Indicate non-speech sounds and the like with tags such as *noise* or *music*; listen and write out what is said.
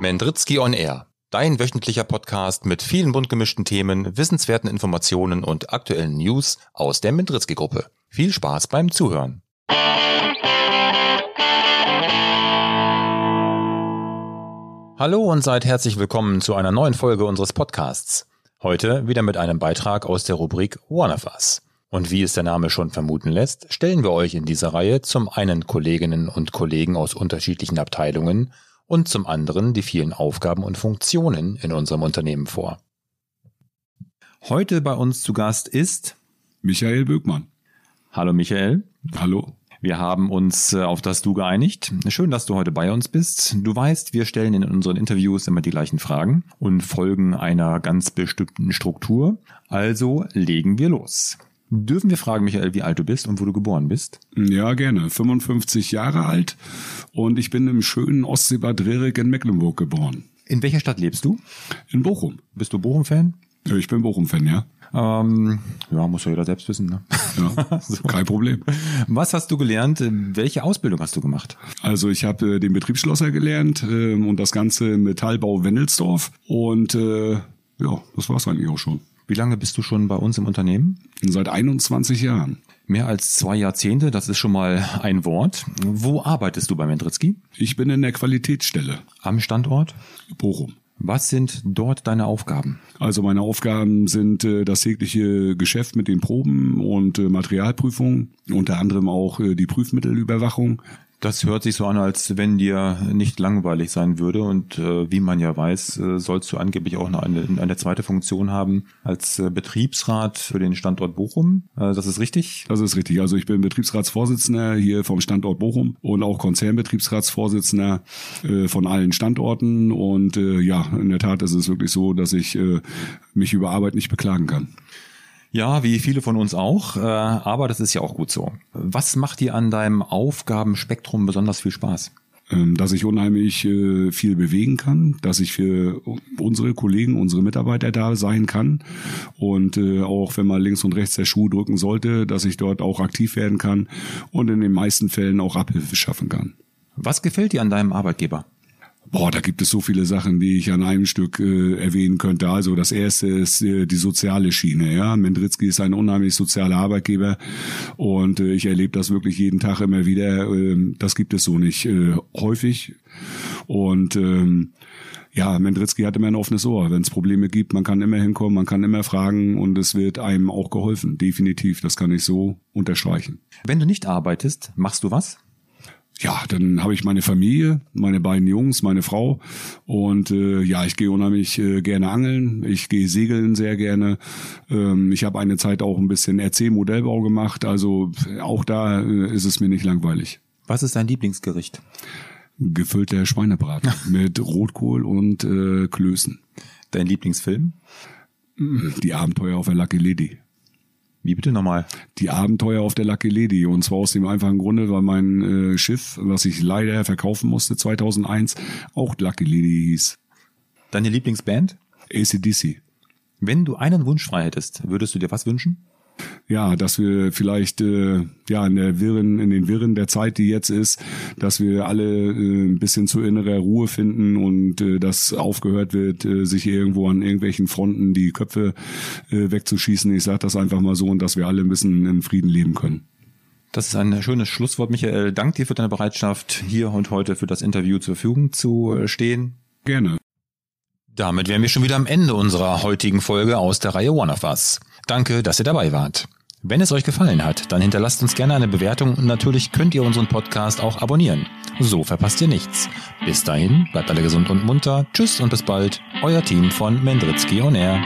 Mendritzky on Air. Dein wöchentlicher Podcast mit vielen bunt gemischten Themen, wissenswerten Informationen und aktuellen News aus der Mendritzky Gruppe. Viel Spaß beim Zuhören. Hallo und seid herzlich willkommen zu einer neuen Folge unseres Podcasts. Heute wieder mit einem Beitrag aus der Rubrik One of Us. Und wie es der Name schon vermuten lässt, stellen wir euch in dieser Reihe zum einen Kolleginnen und Kollegen aus unterschiedlichen Abteilungen und zum anderen die vielen Aufgaben und Funktionen in unserem Unternehmen vor. Heute bei uns zu Gast ist Michael Böckmann. Hallo Michael. Hallo. Wir haben uns äh, auf das Du geeinigt. Schön, dass du heute bei uns bist. Du weißt, wir stellen in unseren Interviews immer die gleichen Fragen und folgen einer ganz bestimmten Struktur. Also legen wir los. Dürfen wir fragen, Michael, wie alt du bist und wo du geboren bist? Ja, gerne. 55 Jahre alt und ich bin im schönen Ostseebad Rerik in Mecklenburg geboren. In welcher Stadt lebst du? In Bochum. Bist du Bochum-Fan? Ja, ich bin Bochum-Fan, ja. Ähm, ja, muss ja jeder selbst wissen. Ne? Ja, *laughs* so. kein Problem. Was hast du gelernt? Welche Ausbildung hast du gemacht? Also ich habe äh, den Betriebsschlosser gelernt äh, und das Ganze im Metallbau Wendelsdorf und äh, ja, das war's eigentlich auch schon. Wie lange bist du schon bei uns im Unternehmen? Seit 21 Jahren. Mehr als zwei Jahrzehnte, das ist schon mal ein Wort. Wo arbeitest du bei Mendritzky? Ich bin in der Qualitätsstelle. Am Standort? Bochum. Was sind dort deine Aufgaben? Also meine Aufgaben sind äh, das tägliche Geschäft mit den Proben und äh, Materialprüfung, unter anderem auch äh, die Prüfmittelüberwachung, das hört sich so an, als wenn dir nicht langweilig sein würde. Und äh, wie man ja weiß, äh, sollst du angeblich auch noch eine, eine zweite Funktion haben als äh, Betriebsrat für den Standort Bochum. Äh, das ist richtig? Das ist richtig. Also ich bin Betriebsratsvorsitzender hier vom Standort Bochum und auch Konzernbetriebsratsvorsitzender äh, von allen Standorten. Und äh, ja, in der Tat ist es wirklich so, dass ich äh, mich über Arbeit nicht beklagen kann. Ja, wie viele von uns auch, äh, aber das ist ja auch gut so. Was macht dir an deinem Aufgabenspektrum besonders viel Spaß? Ähm, dass ich unheimlich äh, viel bewegen kann, dass ich für unsere Kollegen, unsere Mitarbeiter da sein kann und äh, auch wenn mal links und rechts der Schuh drücken sollte, dass ich dort auch aktiv werden kann und in den meisten Fällen auch Abhilfe schaffen kann. Was gefällt dir an deinem Arbeitgeber? Boah, da gibt es so viele Sachen, die ich an einem Stück äh, erwähnen könnte. Also das erste ist äh, die soziale Schiene. Ja, Mendritzky ist ein unheimlich sozialer Arbeitgeber und äh, ich erlebe das wirklich jeden Tag immer wieder. Äh, das gibt es so nicht äh, häufig und ähm, ja, Mendritzky hat immer ein offenes Ohr. Wenn es Probleme gibt, man kann immer hinkommen, man kann immer fragen und es wird einem auch geholfen. Definitiv, das kann ich so unterstreichen. Wenn du nicht arbeitest, machst du was? Ja, dann habe ich meine Familie, meine beiden Jungs, meine Frau und äh, ja, ich gehe unheimlich äh, gerne angeln, ich gehe segeln sehr gerne. Ähm, ich habe eine Zeit auch ein bisschen RC-Modellbau gemacht, also auch da äh, ist es mir nicht langweilig. Was ist dein Lieblingsgericht? Gefüllter Schweinebraten mit Rotkohl und äh, Klößen. Dein Lieblingsfilm? Die Abenteuer auf der Lucky Lady. Wie bitte nochmal? Die Abenteuer auf der Lucky Lady. Und zwar aus dem einfachen Grunde, weil mein äh, Schiff, was ich leider verkaufen musste 2001, auch Lucky Lady hieß. Deine Lieblingsband? ACDC. Wenn du einen Wunsch frei hättest, würdest du dir was wünschen? Ja, dass wir vielleicht äh, ja in der Wirren, in den Wirren der Zeit, die jetzt ist, dass wir alle äh, ein bisschen zu innerer Ruhe finden und äh, dass aufgehört wird, äh, sich irgendwo an irgendwelchen Fronten die Köpfe äh, wegzuschießen. Ich sage das einfach mal so und dass wir alle ein bisschen in Frieden leben können. Das ist ein schönes Schlusswort, Michael. Dank dir für deine Bereitschaft, hier und heute für das Interview zur Verfügung zu äh, stehen. Gerne. Damit wären wir schon wieder am Ende unserer heutigen Folge aus der Reihe One of Us. Danke, dass ihr dabei wart. Wenn es euch gefallen hat, dann hinterlasst uns gerne eine Bewertung und natürlich könnt ihr unseren Podcast auch abonnieren. So verpasst ihr nichts. Bis dahin, bleibt alle gesund und munter. Tschüss und bis bald. Euer Team von Mendritzky On Air.